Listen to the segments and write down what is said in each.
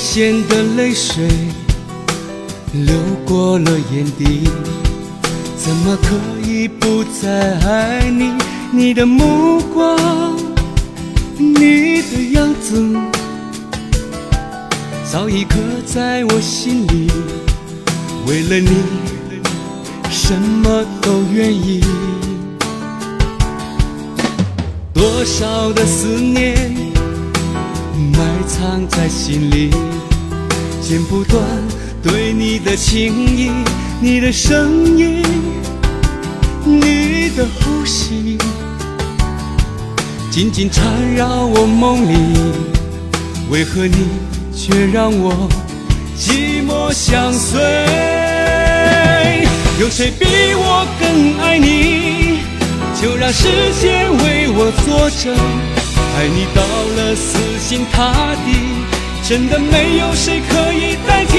咸的泪水流过了眼底，怎么可以不再爱你？你的目光，你的样子，早已刻在我心里。为了你，什么都愿意。多少的思念藏在心里，剪不断对你的情意，你的声音，你的呼吸，紧紧缠绕我梦里。为何你却让我寂寞相随？有谁比我更爱你？就让时间为我作证，爱你到了死心塌地，真的没有谁可以代替。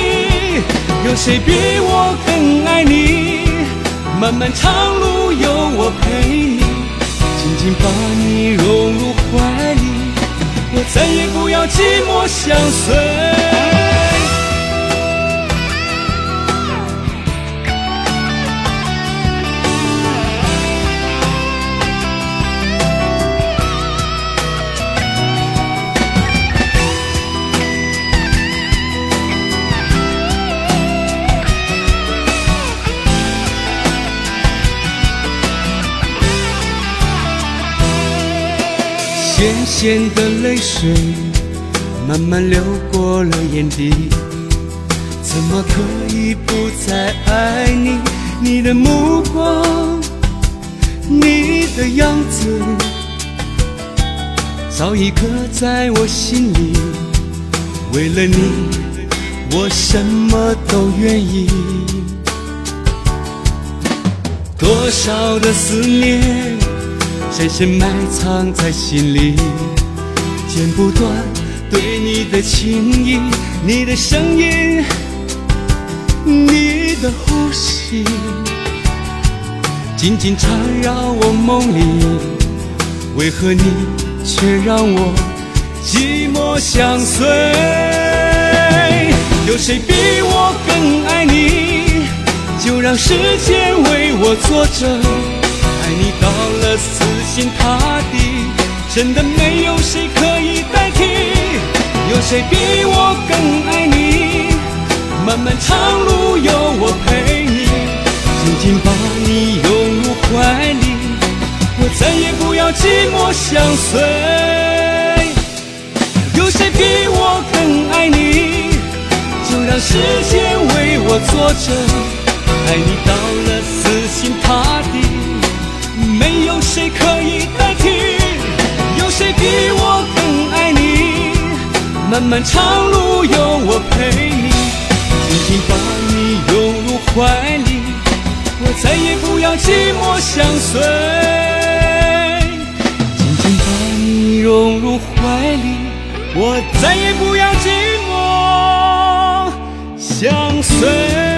有谁比我更爱你？漫漫长路有我陪你，紧紧把你拥入怀里，我再也不要寂寞相随。咸咸的泪水慢慢流过了眼底，怎么可以不再爱你？你的目光，你的样子，早已刻在我心里。为了你，我什么都愿意。多少的思念。深深埋藏在心里，剪不断对你的情意，你的声音，你的呼吸，紧紧缠绕我梦里。为何你却让我寂寞相随？有谁比我更爱你？就让时间为我作证。爱你到心塌地，真的没有谁可以代替。有谁比我更爱你？漫漫长路有我陪你，紧紧把你拥入怀里，我再也不要寂寞相随。有谁比我更爱你？就让时间为我作证。爱你到了死心塌地。谁可以代替有谁比我更爱你漫漫长路有我陪你紧紧把你拥入怀里我再也不要寂寞相随紧紧把你拥入怀里我再也不要寂寞相随。